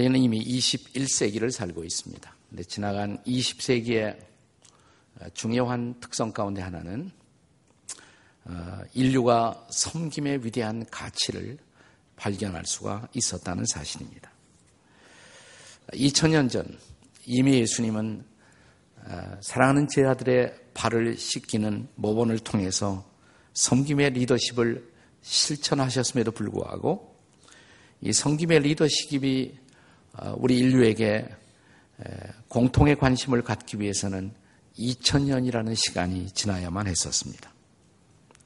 우리는 이미 21세기를 살고 있습니다. 근데 지나간 20세기의 중요한 특성 가운데 하나는 어, 인류가 섬김의 위대한 가치를 발견할 수가 있었다는 사실입니다. 2000년 전 이미 예수님은 어, 사랑하는 제 아들의 발을 씻기는 모본을 통해서 섬김의 리더십을 실천하셨음에도 불구하고 이 섬김의 리더십이 어, 우리 인류에게 공통의 관심을 갖기 위해서는 2000년이라는 시간이 지나야만 했었습니다.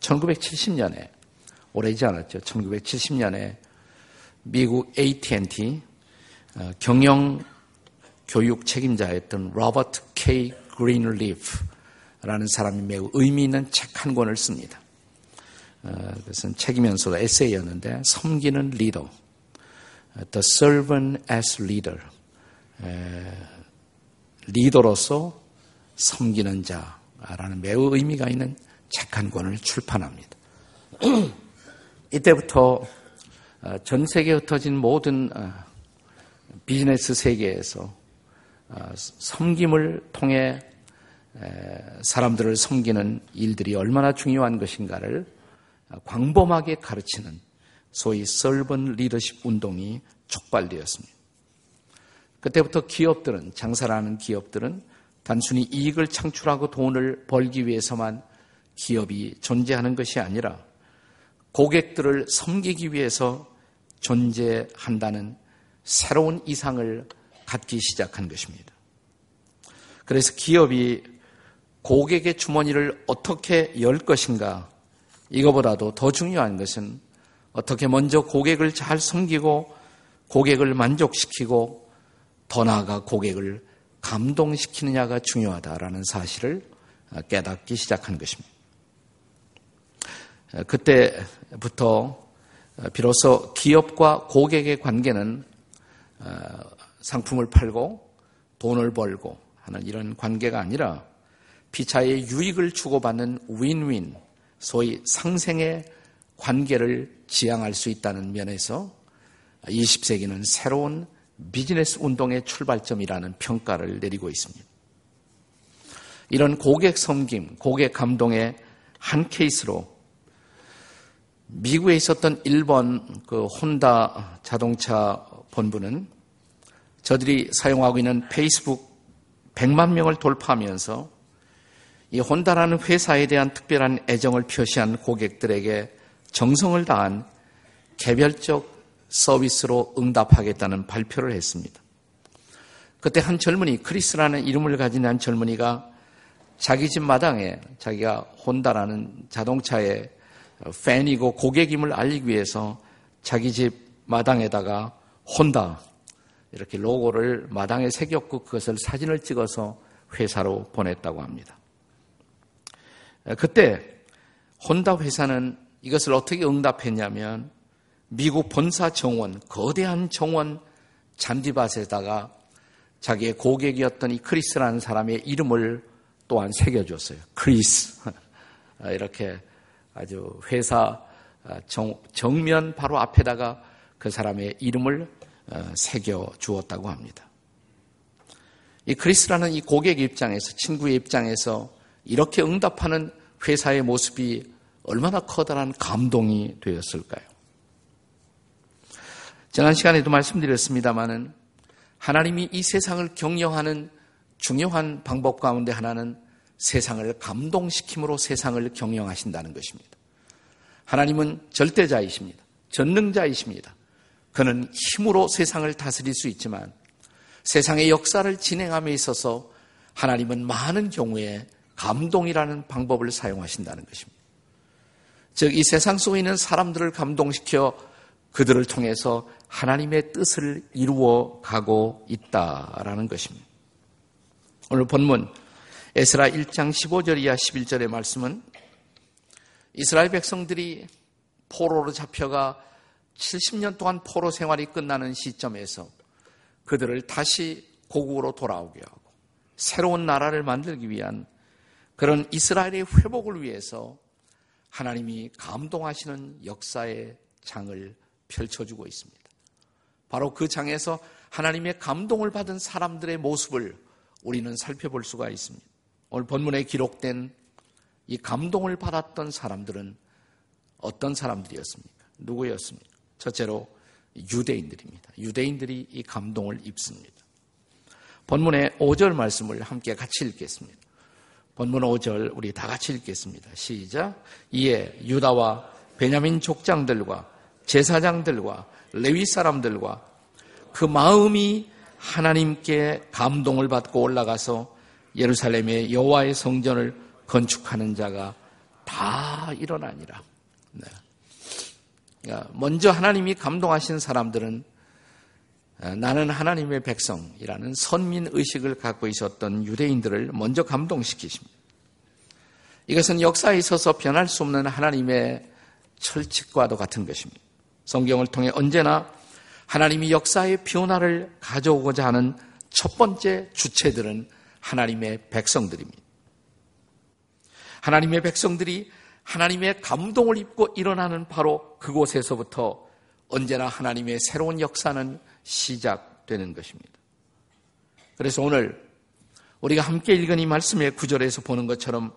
1970년에 오래지 않았죠. 1970년에 미국 AT&T 어, 경영 교육 책임자였던 로버트 K. 그린리프라는 사람이 매우 의미 있는 책 한 권을 씁니다. 어, 그것은 책이면서도 에세이였는데 섬기는 리더, The Servant as Leader, 리더로서 섬기는 자라는 매우 의미가 있는 책 한 권을 출판합니다. 이때부터 어, 전 세계에 흩어진 모든 어, 비즈니스 세계에서 어, 섬김을 통해 사람들을 섬기는 일들이 얼마나 중요한 것인가를 광범하게 가르치는 소위 설번 리더십 운동이 촉발되었습니다. 그때부터 기업들은 장사라는 기업들은 단순히 이익을 창출하고 돈을 벌기 위해서만 기업이 존재하는 것이 아니라 고객들을 섬기기 위해서 존재한다는 새로운 이상을 갖기 시작한 것입니다. 그래서 기업이 고객의 주머니를 어떻게 열 것인가 이거보다도 더 중요한 것은 어떻게 먼저 고객을 잘 섬기고 고객을 만족시키고 더 나아가 고객을 감동시키느냐가 중요하다라는 사실을 깨닫기 시작한 것입니다. 그때부터 비로소 기업과 고객의 관계는 상품을 팔고 돈을 벌고 하는 이런 관계가 아니라 피차의 유익을 주고받는 윈윈, 소위 상생의 관계를 지향할 수 있다는 면에서 20세기는 새로운 비즈니스 운동의 출발점이라는 평가를 내리고 있습니다. 이런 고객 섬김, 고객 감동의 한 케이스로 미국에 있었던 일본 그 혼다 자동차 본부는 저들이 사용하고 있는 페이스북 100만 명을 돌파하면서 이 혼다라는 회사에 대한 특별한 애정을 표시한 고객들에게 정성을 다한 개별적 서비스로 응답하겠다는 발표를 했습니다. 그때 한 젊은이, 크리스라는 이름을 가진 한 젊은이가 자기 집 마당에 자기가 혼다라는 자동차의 팬이고 고객임을 알리기 위해서 자기 집 마당에다가 혼다 이렇게 로고를 마당에 새겼고 그것을 사진을 찍어서 회사로 보냈다고 합니다. 그때 혼다 회사는 이것을 어떻게 응답했냐면 미국 본사 정원, 거대한 정원 잔디밭에다가 자기의 고객이었던 이 크리스라는 사람의 이름을 또한 새겨줬어요. 크리스. 이렇게 아주 회사 정, 정면 바로 앞에다가 그 사람의 이름을 어, 새겨 주었다고 합니다. 이 크리스라는 이 고객 입장에서, 친구의 입장에서 이렇게 응답하는 회사의 모습이 얼마나 커다란 감동이 되었을까요? 지난 시간에도 말씀드렸습니다마는 하나님이 이 세상을 경영하는 중요한 방법 가운데 하나는 세상을 감동시킴으로 세상을 경영하신다는 것입니다. 하나님은 절대자이십니다. 전능자이십니다. 그는 힘으로 세상을 다스릴 수 있지만 세상의 역사를 진행함에 있어서 하나님은 많은 경우에 감동이라는 방법을 사용하신다는 것입니다. 즉, 이 세상 속에 있는 사람들을 감동시켜 그들을 통해서 하나님의 뜻을 이루어 가고 있다라는 것입니다. 오늘 본문 에스라 1장 15절 이하 11절의 말씀은 이스라엘 백성들이 포로로 잡혀가 70년 동안 포로 생활이 끝나는 시점에서 그들을 다시 고국으로 돌아오게 하고 새로운 나라를 만들기 위한 그런 이스라엘의 회복을 위해서 하나님이 감동하시는 역사의 장을 펼쳐주고 있습니다. 바로 그 장에서 하나님의 감동을 받은 사람들의 모습을 우리는 살펴볼 수가 있습니다. 오늘 본문에 기록된 이 감동을 받았던 사람들은 어떤 사람들이었습니까? 누구였습니까? 첫째로 유대인들입니다. 유대인들이 이 감동을 입습니다. 본문의 5절 말씀을 함께 같이 읽겠습니다. 본문 5절 우리 다 같이 읽겠습니다. 시작. 이에 유다와 베냐민 족장들과 제사장들과 레위 사람들과 그 마음이 하나님께 감동을 받고 올라가서 예루살렘의 여호와의 성전을 건축하는 자가 다 일어나니라. 네. 먼저 하나님이 감동하신 사람들은 어, 나는 하나님의 백성이라는 선민 의식을 갖고 있었던 유대인들을 먼저 감동시키십니다. 이것은 역사에 있어서 변할 수 없는 하나님의 철칙과도 같은 것입니다. 성경을 통해 언제나 하나님이 역사의 변화를 가져오고자 하는 첫 번째 주체들은 하나님의 백성들입니다. 하나님의 백성들이 하나님의 감동을 입고 일어나는 바로 그곳에서부터 언제나 하나님의 새로운 역사는 시작되는 것입니다. 그래서 오늘 우리가 함께 읽은 이 말씀의 구절에서 보는 것처럼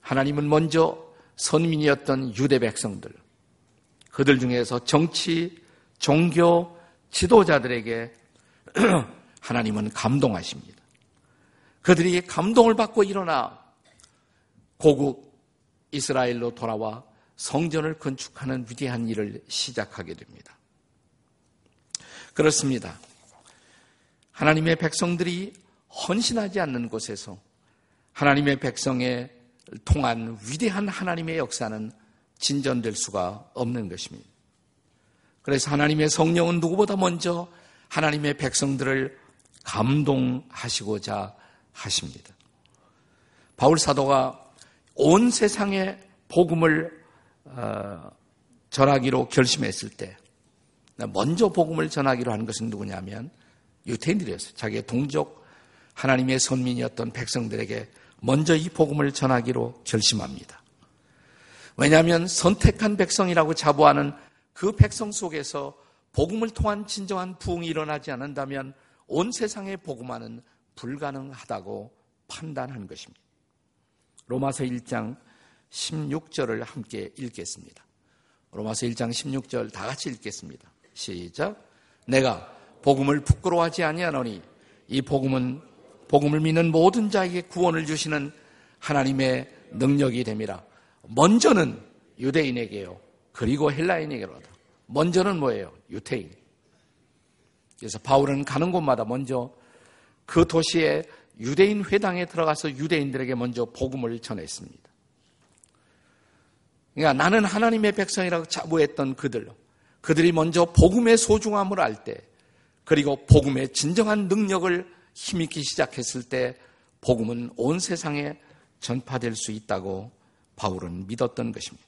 하나님은 먼저 선민이었던 유대 백성들, 그들 중에서 정치, 종교, 지도자들에게 하나님은 감동하십니다. 그들이 감동을 받고 일어나 고국 이스라엘로 돌아와 성전을 건축하는 위대한 일을 시작하게 됩니다. 그렇습니다. 하나님의 백성들이 헌신하지 않는 곳에서 하나님의 백성에 통한 위대한 하나님의 역사는 진전될 수가 없는 것입니다. 그래서 하나님의 성령은 누구보다 먼저 하나님의 백성들을 감동하시고자 하십니다. 바울 사도가 온 세상에 복음을 어, 전하기로 결심했을 때 먼저 복음을 전하기로 한 것은 누구냐면 유태인들이었어요. 자기의 동족 하나님의 선민이었던 백성들에게 먼저 이 복음을 전하기로 결심합니다. 왜냐하면 선택한 백성이라고 자부하는 그 백성 속에서 복음을 통한 진정한 부흥이 일어나지 않는다면 온 세상의 복음화는 불가능하다고 판단한 것입니다. 로마서 1장 16절을 함께 읽겠습니다. 로마서 1장 16절 다 같이 읽겠습니다. 시작. 내가 복음을 부끄러워하지 아니하노니 이 복음은 복음을 믿는 모든 자에게 구원을 주시는 하나님의 능력이 됨이라. 먼저는 유대인에게요. 그리고 헬라인에게로다. 먼저는 뭐예요? 유태인. 그래서 바울은 가는 곳마다 먼저 그 도시에 유대인 회당에 들어가서 유대인들에게 먼저 복음을 전했습니다. 그러니까 나는 하나님의 백성이라고 자부했던 그들, 그들이 먼저 복음의 소중함을 알 때, 그리고 복음의 진정한 능력을 힘있기 시작했을 때, 복음은 온 세상에 전파될 수 있다고 바울은 믿었던 것입니다.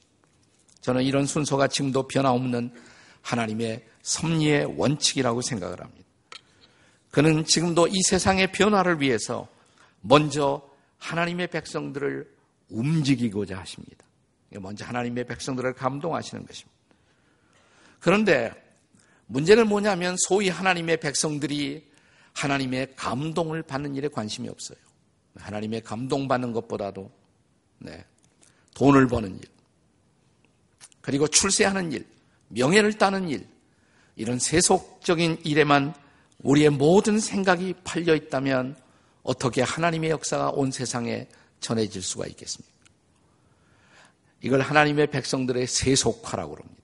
저는 이런 순서가 지금도 변함없는 하나님의 섭리의 원칙이라고 생각을 합니다. 그는 지금도 이 세상의 변화를 위해서 먼저 하나님의 백성들을 움직이고자 하십니다. 먼저 하나님의 백성들을 감동하시는 것입니다. 그런데 문제는 뭐냐면 소위 하나님의 백성들이 하나님의 감동을 받는 일에 관심이 없어요. 하나님의 감동받는 것보다도 네, 돈을 버는 일, 그리고 출세하는 일, 명예를 따는 일, 이런 세속적인 일에만 우리의 모든 생각이 팔려 있다면 어떻게 하나님의 역사가 온 세상에 전해질 수가 있겠습니까? 이걸 하나님의 백성들의 세속화라고 합니다.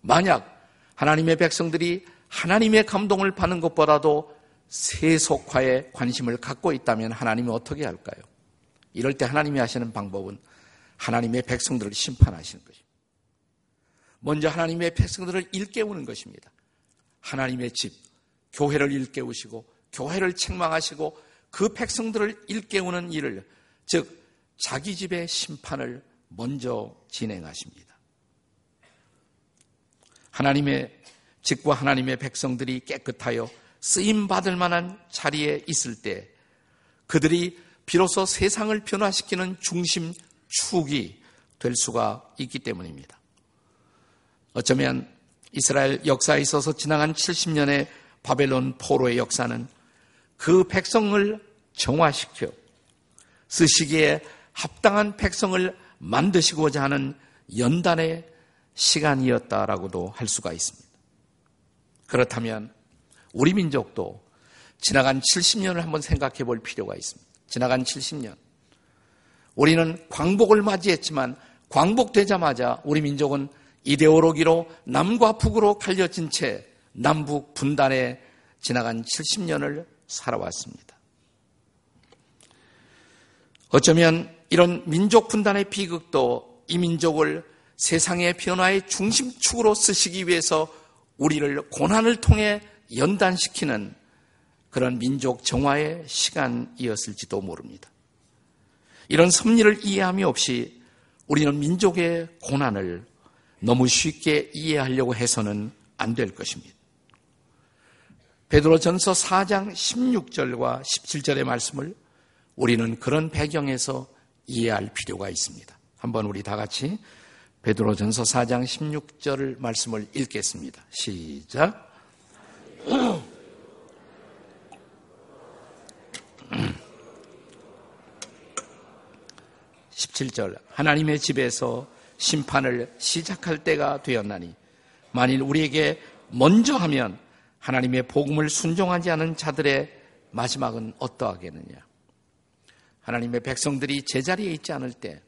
만약 하나님의 백성들이 하나님의 감동을 받는 것보다도 세속화에 관심을 갖고 있다면 하나님이 어떻게 할까요? 이럴 때 하나님이 하시는 방법은 하나님의 백성들을 심판하시는 것입니다. 먼저 하나님의 백성들을 일깨우는 것입니다. 하나님의 집, 교회를 일깨우시고 교회를 책망하시고 그 백성들을 일깨우는 일을 즉 자기 집의 심판을 먼저 진행하십니다. 하나님의 집과 하나님의 백성들이 깨끗하여 쓰임 받을 만한 자리에 있을 때 그들이 비로소 세상을 변화시키는 중심 축이 될 수가 있기 때문입니다. 어쩌면 이스라엘 역사에 있어서 지나간 70년의 바벨론 포로의 역사는 그 백성을 정화시켜 쓰시기에 합당한 백성을 만드시고자 하는 연단의 시간이었다라고도 할 수가 있습니다. 그렇다면 우리 민족도 지나간 70년을 한번 생각해 볼 필요가 있습니다. 지나간 70년. 우리는 광복을 맞이했지만 광복되자마자 우리 민족은 이데올로기로 남과 북으로 갈려진 채 남북 분단에 지나간 70년을 살아왔습니다. 어쩌면 이런 민족 분단의 비극도 이 민족을 세상의 변화의 중심축으로 쓰시기 위해서 우리를 고난을 통해 연단시키는 그런 민족 정화의 시간이었을지도 모릅니다. 이런 섭리를 이해함이 없이 우리는 민족의 고난을 너무 쉽게 이해하려고 해서는 안 될 것입니다. 베드로 전서 4장 16절과 17절의 말씀을 우리는 그런 배경에서 이해할 필요가 있습니다. 한번 우리 다 같이 베드로 전서 4장 16절 말씀을 읽겠습니다. 시작. 17절 하나님의 집에서 심판을 시작할 때가 되었나니 만일 우리에게 먼저 하면 하나님의 복음을 순종하지 않은 자들의 마지막은 어떠하겠느냐? 하나님의 백성들이 제자리에 있지 않을 때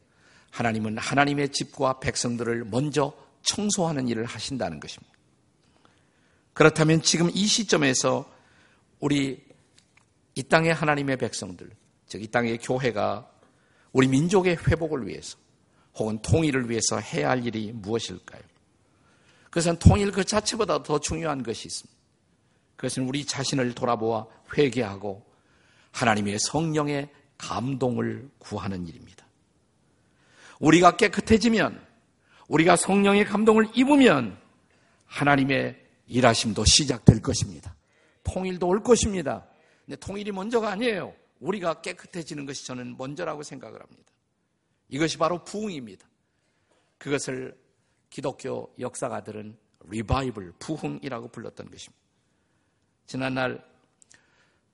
하나님은 하나님의 집과 백성들을 먼저 청소하는 일을 하신다는 것입니다. 그렇다면 지금 이 시점에서 우리 이 땅의 하나님의 백성들, 즉 이 땅의 교회가 우리 민족의 회복을 위해서 혹은 통일을 위해서 해야 할 일이 무엇일까요? 그것은 통일 그 자체보다 더 중요한 것이 있습니다. 그것은 우리 자신을 돌아보아 회개하고 하나님의 성령의 감동을 구하는 일입니다. 우리가 깨끗해지면 우리가 성령의 감동을 입으면 하나님의 일하심도 시작될 것입니다. 통일도 올 것입니다. 근데 통일이 먼저가 아니에요. 우리가 깨끗해지는 것이 저는 먼저라고 생각을 합니다. 이것이 바로 부흥입니다. 그것을 기독교 역사가들은 리바이블, 부흥이라고 불렀던 것입니다. 지난날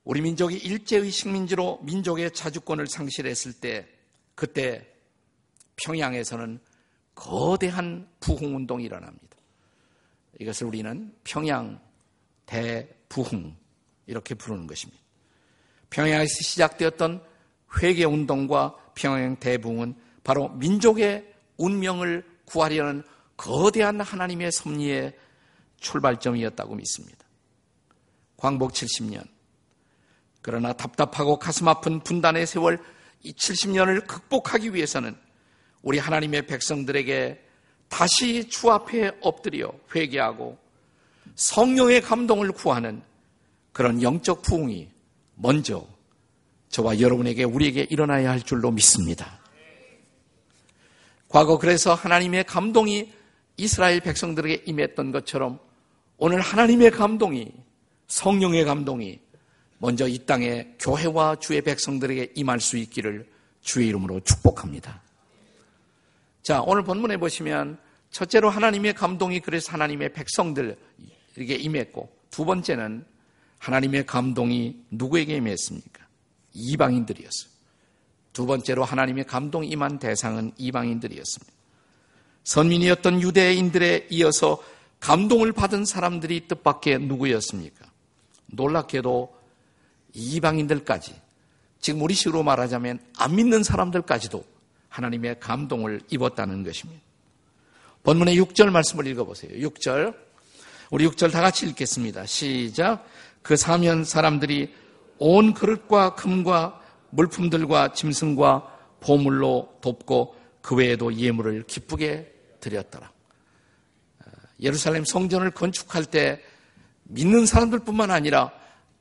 우리 민족이 일제의 식민지로 민족의 자주권을 상실했을 때 그때 평양에서는 거대한 부흥운동이 일어납니다. 이것을 우리는 평양 대부흥 이렇게 부르는 것입니다. 평양에서 시작되었던 회개운동과 평양 대붕은 바로 민족의 운명을 구하려는 거대한 하나님의 섭리의 출발점이었다고 믿습니다. 광복 70년. 그러나 답답하고 가슴 아픈 분단의 세월 이 70년을 극복하기 위해서는 우리 하나님의 백성들에게 다시 주 앞에 엎드려 회개하고 성령의 감동을 구하는 그런 영적 부흥이 먼저 저와 여러분에게 우리에게 일어나야 할 줄로 믿습니다. 과거 그래서 하나님의 감동이 이스라엘 백성들에게 임했던 것처럼 오늘 하나님의 감동이 성령의 감동이 먼저 이 땅에 교회와 주의 백성들에게 임할 수 있기를 주의 이름으로 축복합니다. 자, 오늘 본문에 보시면 첫째로 하나님의 감동이 그래서 하나님의 백성들에게 임했고 두 번째는 하나님의 감동이 누구에게 임했습니까? 이방인들이었어요. 두 번째로 하나님의 감동이 임한 대상은 이방인들이었습니다. 선민이었던 유대인들에 이어서 감동을 받은 사람들이 뜻밖의 누구였습니까? 놀랍게도 이방인들까지, 지금 우리식으로 말하자면 안 믿는 사람들까지도 하나님의 감동을 입었다는 것입니다. 본문의 6절 말씀을 읽어보세요. 6절. 우리 6절 다 같이 읽겠습니다. 시작. 그 사면 사람들이 온 그릇과 금과 물품들과 짐승과 보물로 돕고 그 외에도 예물을 기쁘게 드렸더라. 예루살렘 성전을 건축할 때 믿는 사람들뿐만 아니라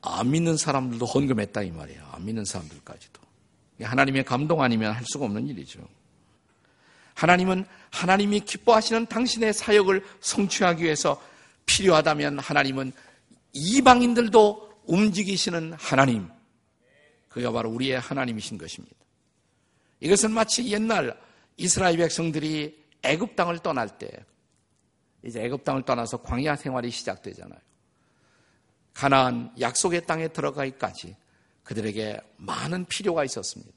안 믿는 사람들도 헌금했다 이 말이에요. 안 믿는 사람들까지도. 하나님의 감동 아니면 할 수가 없는 일이죠. 하나님은 하나님이 기뻐하시는 당신의 사역을 성취하기 위해서 필요하다면 하나님은 이방인들도 움직이시는 하나님. 그가 바로 우리의 하나님이신 것입니다. 이것은 마치 옛날 이스라엘 백성들이 애굽 땅을 떠날 때 이제 애굽 땅을 떠나서 광야 생활이 시작되잖아요. 가나안 약속의 땅에 들어가기까지 그들에게 많은 필요가 있었습니다.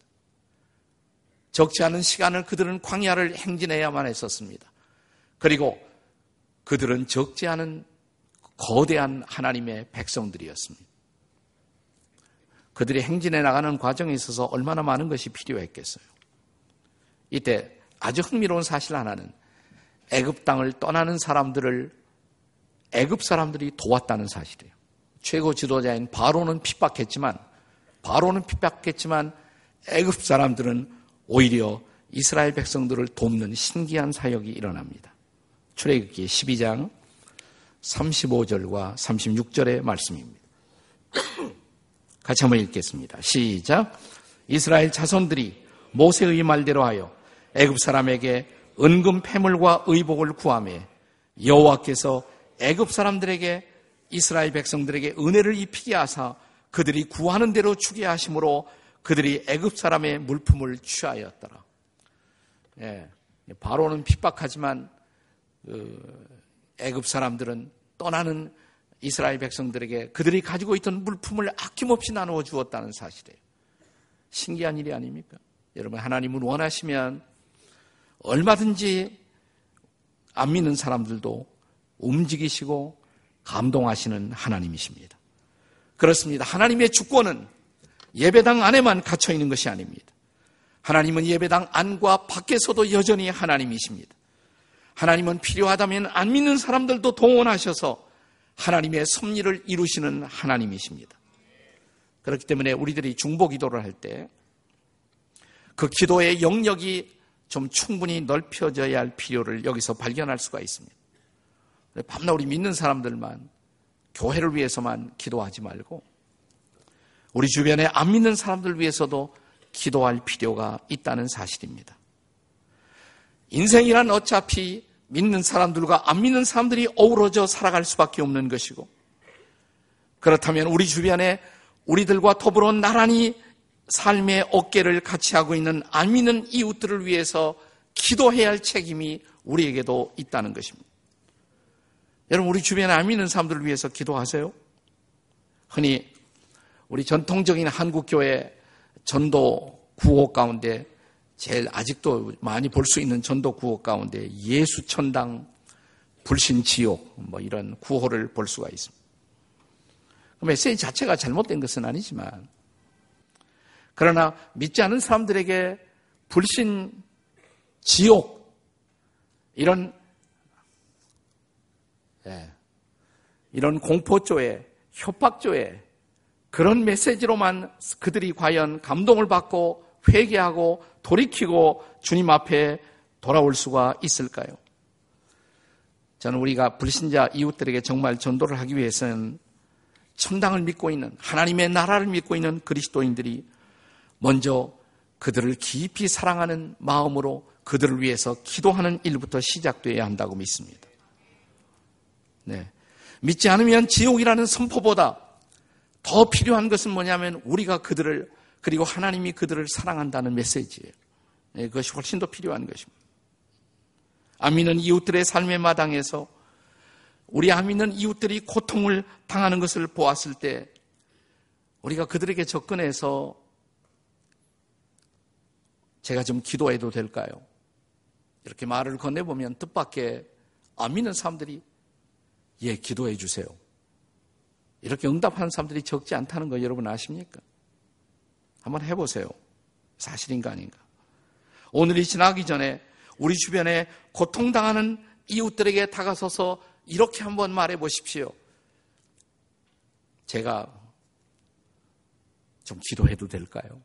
적지 않은 시간을 그들은 광야를 행진해야만 했었습니다. 그리고 그들은 적지 않은 거대한 하나님의 백성들이었습니다. 그들이 행진해 나가는 과정에 있어서 얼마나 많은 것이 필요했겠어요. 이때 아주 흥미로운 사실 하나는 애굽 땅을 떠나는 사람들을 애굽 사람들이 도왔다는 사실이에요. 최고 지도자인 바로는 핍박했지만 바로는 핍박했지만 애굽 사람들은 오히려 이스라엘 백성들을 돕는 신기한 사역이 일어납니다. 출애굽기 12장 35절과 36절의 말씀입니다. 같이 한번 읽겠습니다. 시작. 이스라엘 자손들이 모세의 말대로 하여 애굽 사람에게 은금 패물과 의복을 구함에 여호와께서 애굽 사람들에게 이스라엘 백성들에게 은혜를 입히게 하사 그들이 구하는 대로 주게 하심으로 그들이 애굽 사람의 물품을 취하였더라. 예, 바로는 핍박하지만 그 애굽 사람들은 떠나는 이스라엘 백성들에게 그들이 가지고 있던 물품을 아낌없이 나누어 주었다는 사실이에요. 신기한 일이 아닙니까? 여러분 하나님은 원하시면 얼마든지 안 믿는 사람들도 움직이시고 감동하시는 하나님이십니다. 그렇습니다. 하나님의 주권은 예배당 안에만 갇혀 있는 것이 아닙니다. 하나님은 예배당 안과 밖에서도 여전히 하나님이십니다. 하나님은 필요하다면 안 믿는 사람들도 동원하셔서 하나님의 섭리를 이루시는 하나님이십니다. 그렇기 때문에 우리들이 중보 기도를 할 때 그 기도의 영역이 좀 충분히 넓혀져야 할 필요를 여기서 발견할 수가 있습니다. 밤낮 우리 믿는 사람들만 교회를 위해서만 기도하지 말고 우리 주변에 안 믿는 사람들 위해서도 기도할 필요가 있다는 사실입니다. 인생이란 어차피 믿는 사람들과 안 믿는 사람들이 어우러져 살아갈 수밖에 없는 것이고 그렇다면 우리 주변에 우리들과 더불어 나란히 삶의 어깨를 같이 하고 있는 안 믿는 이웃들을 위해서 기도해야 할 책임이 우리에게도 있다는 것입니다. 여러분, 우리 주변에 안 믿는 사람들을 위해서 기도하세요? 흔히 우리 전통적인 한국 교회 전도 구호 가운데 제일 아직도 많이 볼 수 있는 전도 구호 가운데 예수 천당 불신 지옥 뭐 이런 구호를 볼 수가 있습니다. 메시지 자체가 잘못된 것은 아니지만 그러나 믿지 않은 사람들에게 불신 지옥 이런 예, 이런 공포조에 협박조에 그런 메시지로만 그들이 과연 감동을 받고 회개하고 돌이키고 주님 앞에 돌아올 수가 있을까요? 저는 우리가 불신자 이웃들에게 정말 전도를 하기 위해서는 천당을 믿고 있는 하나님의 나라를 믿고 있는 그리스도인들이 먼저 그들을 깊이 사랑하는 마음으로 그들을 위해서 기도하는 일부터 시작되어야 한다고 믿습니다. 네. 믿지 않으면 지옥이라는 선포보다 더 필요한 것은 뭐냐면 우리가 그들을 그리고 하나님이 그들을 사랑한다는 메시지예요. 네, 그것이 훨씬 더 필요한 것입니다. 안 믿는 이웃들의 삶의 마당에서 우리 안 믿는 이웃들이 고통을 당하는 것을 보았을 때 우리가 그들에게 접근해서 제가 좀 기도해도 될까요? 이렇게 말을 건네보면 뜻밖의 안 믿는 사람들이 예, 기도해 주세요. 이렇게 응답하는 사람들이 적지 않다는 거 여러분 아십니까? 한번 해보세요. 사실인가 아닌가. 오늘이 지나기 전에 우리 주변에 고통당하는 이웃들에게 다가서서 이렇게 한번 말해 보십시오. 제가 좀 기도해도 될까요?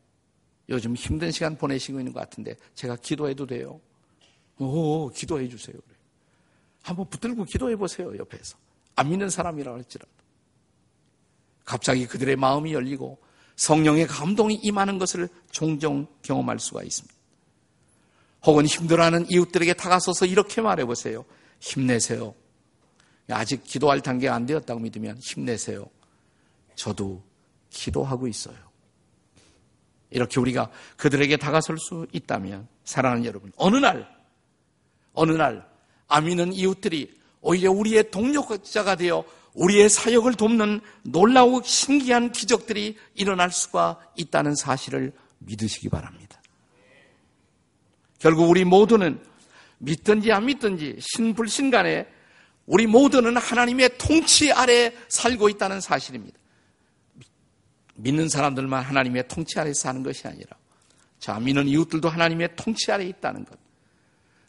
요즘 힘든 시간 보내시고 있는 것 같은데 제가 기도해도 돼요? 오, 기도해 주세요. 한번 붙들고 기도해 보세요, 옆에서. 안 믿는 사람이라 할지라도. 갑자기 그들의 마음이 열리고 성령의 감동이 임하는 것을 종종 경험할 수가 있습니다. 혹은 힘들어하는 이웃들에게 다가서서 이렇게 말해 보세요. 힘내세요. 아직 기도할 단계가 안 되었다고 믿으면 힘내세요. 저도 기도하고 있어요. 이렇게 우리가 그들에게 다가설 수 있다면 사랑하는 여러분, 어느 날, 어느 날, 아미는 이웃들이 오히려 우리의 동력자가 되어 우리의 사역을 돕는 놀라고 신기한 기적들이 일어날 수가 있다는 사실을 믿으시기 바랍니다. 결국 우리 모두는 믿든지 안 믿든지 신불신 간에 우리 모두는 하나님의 통치 아래 살고 있다는 사실입니다. 믿는 사람들만 하나님의 통치 아래 사는 것이 아니라 자, 믿는 이웃들도 하나님의 통치 아래 있다는 것.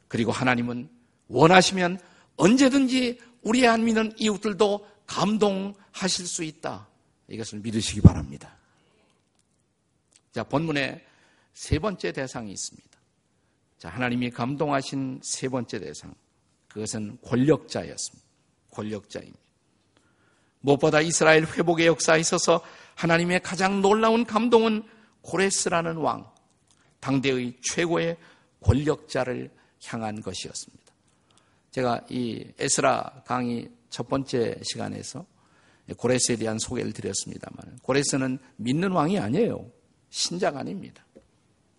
그리고 하나님은 원하시면 언제든지 우리 안 믿는 이웃들도 감동하실 수 있다. 이것을 믿으시기 바랍니다. 자, 본문에 세 번째 대상이 있습니다. 자, 하나님이 감동하신 세 번째 대상. 그것은 권력자였습니다. 권력자입니다. 무엇보다 이스라엘 회복의 역사에 있어서 하나님의 가장 놀라운 감동은 고레스라는 왕, 당대의 최고의 권력자를 향한 것이었습니다. 제가 이 에스라 강의 첫 번째 시간에서 고레스에 대한 소개를 드렸습니다만 고레스는 믿는 왕이 아니에요. 신자가 아닙니다.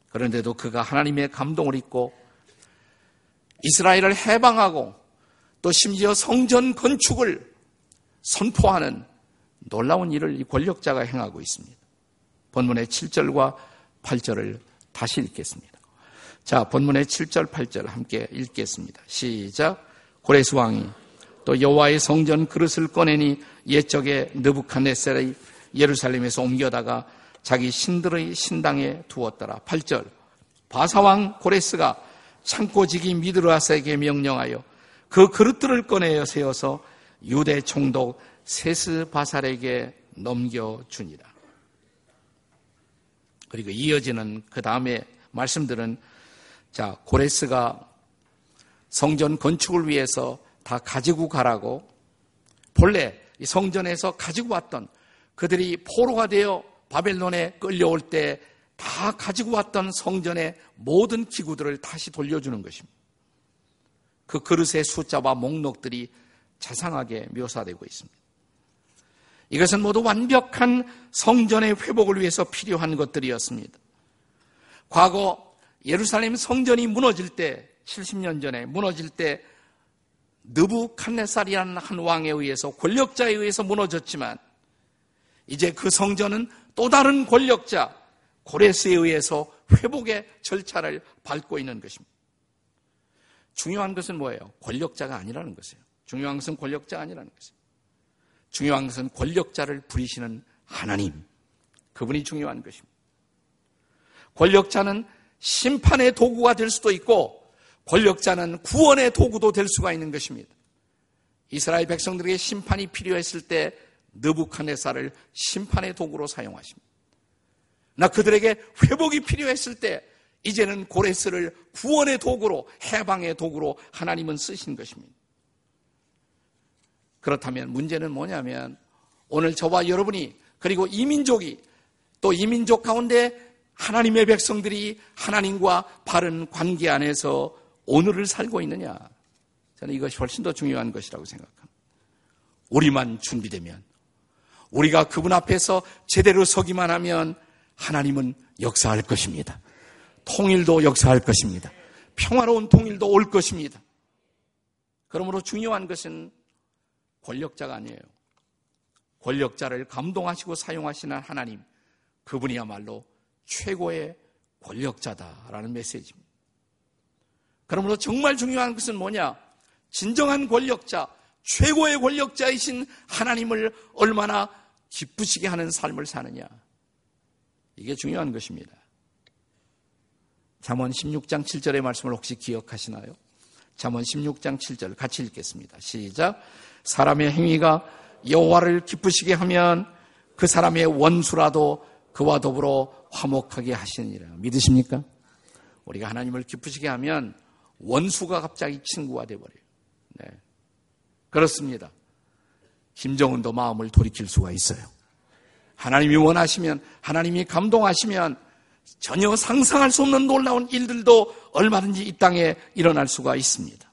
그런데도 그가 하나님의 감동을 입고 이스라엘을 해방하고 또 심지어 성전 건축을 선포하는 놀라운 일을 이 권력자가 행하고 있습니다. 본문의 7절과 8절을 다시 읽겠습니다. 자, 본문의 7절, 8절 함께 읽겠습니다. 시작. 고레스 왕이 또 여호와의 성전 그릇을 꺼내니 옛적에 느부칸네셀의 예루살렘에서 옮겨다가 자기 신들의 신당에 두었더라. 8절. 바사왕 고레스가 창고지기 미드라스에게 명령하여 그 그릇들을 꺼내어 세워서 유대 총독 세스 바살에게 넘겨주니라. 그리고 이어지는 그 다음에 말씀들은 자, 고레스가 성전 건축을 위해서 다 가지고 가라고 본래 성전에서 가지고 왔던 그들이 포로가 되어 바벨론에 끌려올 때 다 가지고 왔던 성전의 모든 기구들을 다시 돌려주는 것입니다. 그 그릇의 숫자와 목록들이 자상하게 묘사되고 있습니다. 이것은 모두 완벽한 성전의 회복을 위해서 필요한 것들이었습니다. 과거 예루살렘 성전이 무너질 때 70년 전에 무너질 때 느부칸네살이라는 한 왕에 의해서 권력자에 의해서 무너졌지만 이제 그 성전은 또 다른 권력자 고레스에 의해서 회복의 절차를 밟고 있는 것입니다. 중요한 것은 뭐예요? 권력자가 아니라는 것이에요. 중요한 것은 권력자가 아니라는 것이에요. 중요한 것은 권력자를 부리시는 하나님. 그분이 중요한 것입니다. 권력자는 심판의 도구가 될 수도 있고 권력자는 구원의 도구도 될 수가 있는 것입니다. 이스라엘 백성들에게 심판이 필요했을 때 느부칸네살을 심판의 도구로 사용하십니다. 나 그들에게 회복이 필요했을 때 이제는 고레스를 구원의 도구로 해방의 도구로 하나님은 쓰신 것입니다. 그렇다면 문제는 뭐냐면 오늘 저와 여러분이 그리고 이민족이 또 이민족 가운데 하나님의 백성들이 하나님과 바른 관계 안에서 오늘을 살고 있느냐. 저는 이것이 훨씬 더 중요한 것이라고 생각합니다. 우리만 준비되면 우리가 그분 앞에서 제대로 서기만 하면 하나님은 역사할 것입니다. 통일도 역사할 것입니다. 평화로운 통일도 올 것입니다. 그러므로 중요한 것은 권력자가 아니에요. 권력자를 감동하시고 사용하시는 하나님, 그분이야말로 최고의 권력자다라는 메시지입니다. 그러므로 정말 중요한 것은 뭐냐? 진정한 권력자, 최고의 권력자이신 하나님을 얼마나 기쁘시게 하는 삶을 사느냐. 이게 중요한 것입니다. 잠언 16장 7절의 말씀을 혹시 기억하시나요? 잠언 16장 7절 같이 읽겠습니다. 시작. 사람의 행위가 여호와를 기쁘시게 하면 그 사람의 원수라도 그와 더불어 화목하게 하시느니라. 믿으십니까? 우리가 하나님을 기쁘시게 하면 원수가 갑자기 친구가 돼버려요. 네. 그렇습니다. 김정은도 마음을 돌이킬 수가 있어요. 하나님이 원하시면, 하나님이 감동하시면 전혀 상상할 수 없는 놀라운 일들도 얼마든지 이 땅에 일어날 수가 있습니다.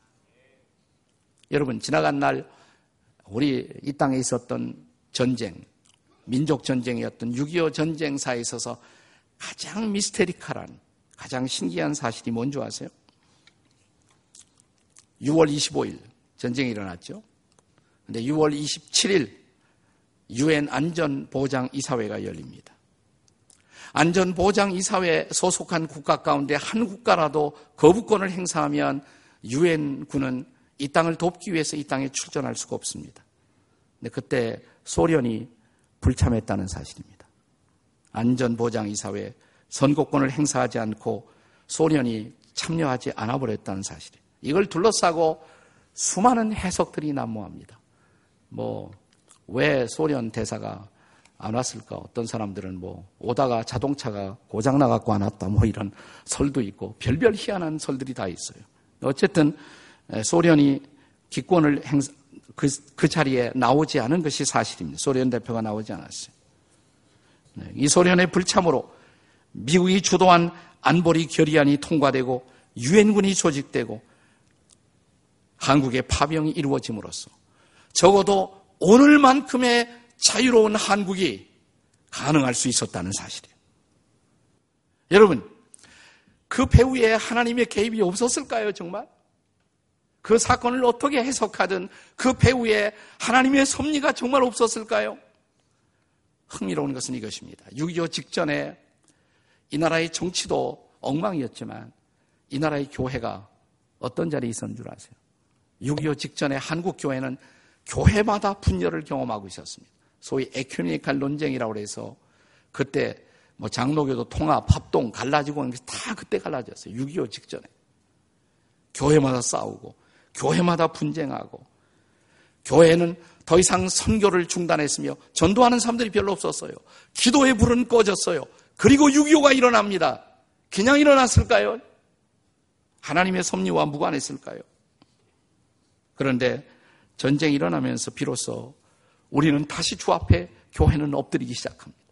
여러분, 지나간 날 우리 이 땅에 있었던 전쟁, 민족 전쟁이었던 6.25 전쟁사에 있어서 가장 미스테리컬한, 가장 신기한 사실이 뭔지 아세요? 6월 25일 전쟁이 일어났죠. 근데 6월 27일 유엔 안전보장 이사회가 열립니다. 안전보장 이사회 소속한 국가 가운데 한 국가라도 거부권을 행사하면 유엔군은 이 땅을 돕기 위해서 이 땅에 출전할 수가 없습니다. 근데 그때 소련이 불참했다는 사실입니다. 안전보장 이사회 선거권을 행사하지 않고 소련이 참여하지 않아 버렸다는 사실이에요. 이걸 둘러싸고 수많은 해석들이 난무합니다. 뭐, 왜 소련 대사가 안 왔을까? 어떤 사람들은 뭐, 오다가 자동차가 고장나갖고 안 왔다. 뭐 이런 설도 있고, 별별 희한한 설들이 다 있어요. 어쨌든, 소련이 기권을 행사, 그, 그 자리에 나오지 않은 것이 사실입니다. 소련 대표가 나오지 않았어요. 네, 이 소련의 불참으로 미국이 주도한 안보리 결의안이 통과되고 유엔군이 조직되고 한국의 파병이 이루어짐으로써 적어도 오늘만큼의 자유로운 한국이 가능할 수 있었다는 사실이에요. 여러분, 그 배후에 하나님의 개입이 없었을까요, 정말? 그 사건을 어떻게 해석하든 그 배후에 하나님의 섭리가 정말 없었을까요? 흥미로운 것은 이것입니다. 6.25 직전에 이 나라의 정치도 엉망이었지만 이 나라의 교회가 어떤 자리에 있었는 줄 아세요? 6.25 직전에 한국 교회는 교회마다 분열을 경험하고 있었습니다. 소위 에큐니칼 논쟁이라고 해서 그때 뭐 장로교도 통합, 합동, 갈라지고 하는 게 다 그때 갈라졌어요. 6.25 직전에. 교회마다 싸우고, 교회마다 분쟁하고, 교회는 더 이상 선교를 중단했으며 전도하는 사람들이 별로 없었어요. 기도의 불은 꺼졌어요. 그리고 6.25가 일어납니다. 그냥 일어났을까요? 하나님의 섭리와 무관했을까요? 그런데 전쟁이 일어나면서 비로소 우리는 다시 주 앞에 교회는 엎드리기 시작합니다.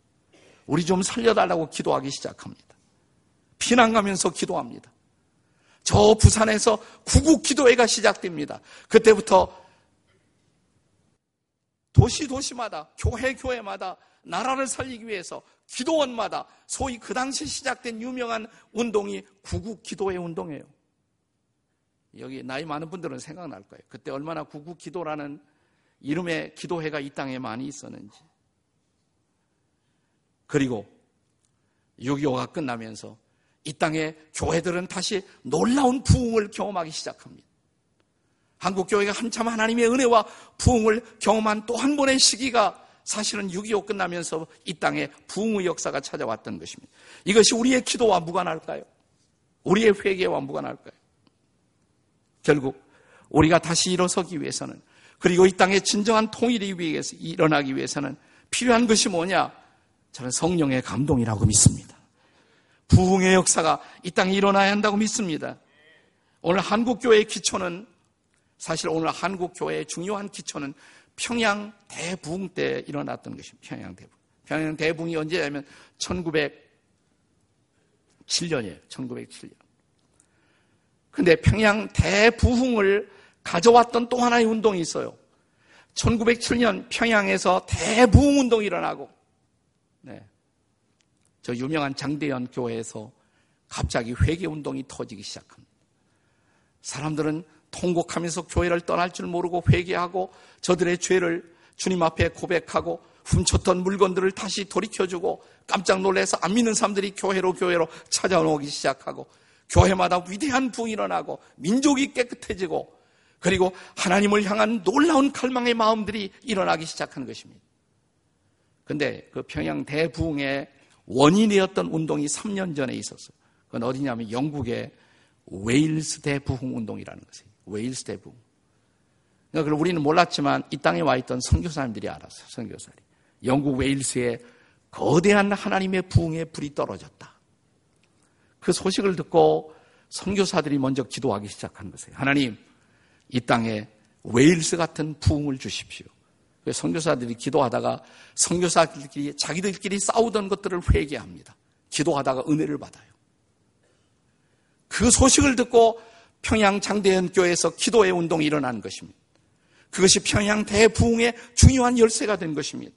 우리 좀 살려달라고 기도하기 시작합니다. 피난 가면서 기도합니다. 저 부산에서 구국 기도회가 시작됩니다. 그때부터 도시 도시마다 교회 교회마다 나라를 살리기 위해서 기도원마다 소위 그 당시 시작된 유명한 운동이 구국 기도회 운동이에요. 여기 나이 많은 분들은 생각날 거예요. 그때 얼마나 구국 기도라는 이름의 기도회가 이 땅에 많이 있었는지. 그리고 6.25가 끝나면서 이 땅의 교회들은 다시 놀라운 부흥을 경험하기 시작합니다. 한국 교회가 한참 하나님의 은혜와 부흥을 경험한 또 한 번의 시기가 사실은 6.25 끝나면서 이 땅에 부흥의 역사가 찾아왔던 것입니다. 이것이 우리의 기도와 무관할까요? 우리의 회개와 무관할까요? 결국 우리가 다시 일어서기 위해서는 그리고 이 땅의 진정한 통일이 위해서 일어나기 위해서는 필요한 것이 뭐냐? 저는 성령의 감동이라고 믿습니다. 부흥의 역사가 이 땅에 일어나야 한다고 믿습니다. 오늘 한국 교회의 기초는 사실 오늘 한국 교회의 중요한 기초는 평양 대붕 때 일어났던 것입니다. 평양 대붕. 평양 대붕이 언제냐면 1907년이에요. 1907년. 근데 평양 대부흥을 가져왔던 또 하나의 운동이 있어요. 1907년 평양에서 대부흥 운동이 일어나고, 네. 저 유명한 장대현 교회에서 갑자기 회개 운동이 터지기 시작합니다. 사람들은 통곡하면서 교회를 떠날 줄 모르고 회개하고 저들의 죄를 주님 앞에 고백하고 훔쳤던 물건들을 다시 돌이켜주고 깜짝 놀라서 안 믿는 사람들이 교회로 교회로 찾아오기 시작하고 교회마다 위대한 부흥이 일어나고 민족이 깨끗해지고 그리고 하나님을 향한 놀라운 갈망의 마음들이 일어나기 시작한 것입니다. 근데 그 평양 대부흥의 원인이었던 운동이 3년 전에 있었어요. 그건 어디냐면 영국의 웨일스 대부흥 운동이라는 것이에요. 웨일스 대부. 그러니까 우리는 몰랐지만 이 땅에 와 있던 선교사님들이 알았어요. 선교사들이. 영국 웨일스에 거대한 하나님의 부흥의 불이 떨어졌다. 그 소식을 듣고 선교사들이 먼저 기도하기 시작한 것이에요. 하나님, 이 땅에 웨일스 같은 부흥을 주십시오. 선교사들이 기도하다가 선교사들끼리 자기들끼리 싸우던 것들을 회개합니다. 기도하다가 은혜를 받아요. 그 소식을 듣고 평양 장대현 교회에서 기도의 운동이 일어난 것입니다. 그것이 평양 대부흥의 중요한 열쇠가 된 것입니다.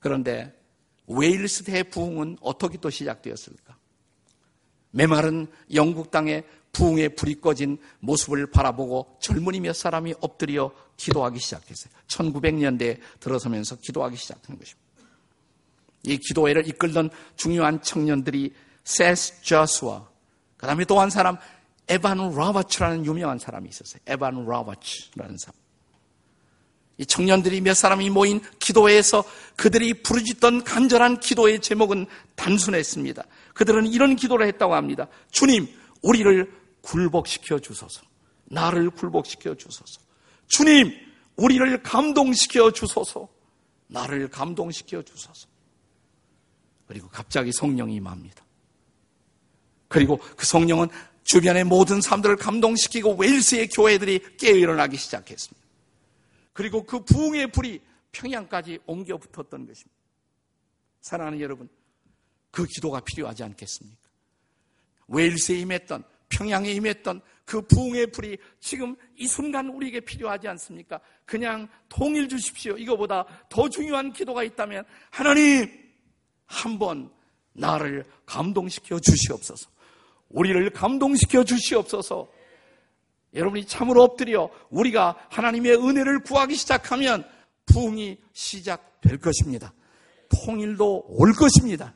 그런데 웨일스 대부흥은 어떻게 또 시작되었을까? 메마른 영국 땅에 부흥의 불이 꺼진 모습을 바라보고 젊은이 몇 사람이 엎드려 기도하기 시작했어요. 1900년대에 들어서면서 기도하기 시작한 것입니다. 이 기도회를 이끌던 중요한 청년들이 세스 저스와 그 다음에 또 한 사람 에반 라바츠라는 유명한 사람이 있었어요. 에반 라바츠라는 사람. 이 청년들이 몇 사람이 모인 기도회에서 그들이 부르짖던 간절한 기도의 제목은 단순했습니다. 그들은 이런 기도를 했다고 합니다. 주님, 우리를 굴복시켜 주소서. 나를 굴복시켜 주소서. 주님, 우리를 감동시켜 주소서. 나를 감동시켜 주소서. 그리고 갑자기 성령이 임합니다. 그리고 그 성령은 주변의 모든 사람들을 감동시키고 웨일스의 교회들이 깨어 일어나기 시작했습니다. 그리고 그 부흥의 불이 평양까지 옮겨 붙었던 것입니다. 사랑하는 여러분, 그 기도가 필요하지 않겠습니까? 웨일스에 임했던, 평양에 임했던 그 부흥의 불이 지금 이 순간 우리에게 필요하지 않습니까? 그냥 통일 주십시오. 이거보다 더 중요한 기도가 있다면 하나님 한번 나를 감동시켜 주시옵소서. 우리를 감동시켜 주시옵소서. 여러분이 참으로 엎드려 우리가 하나님의 은혜를 구하기 시작하면 부흥이 시작될 것입니다. 통일도 올 것입니다.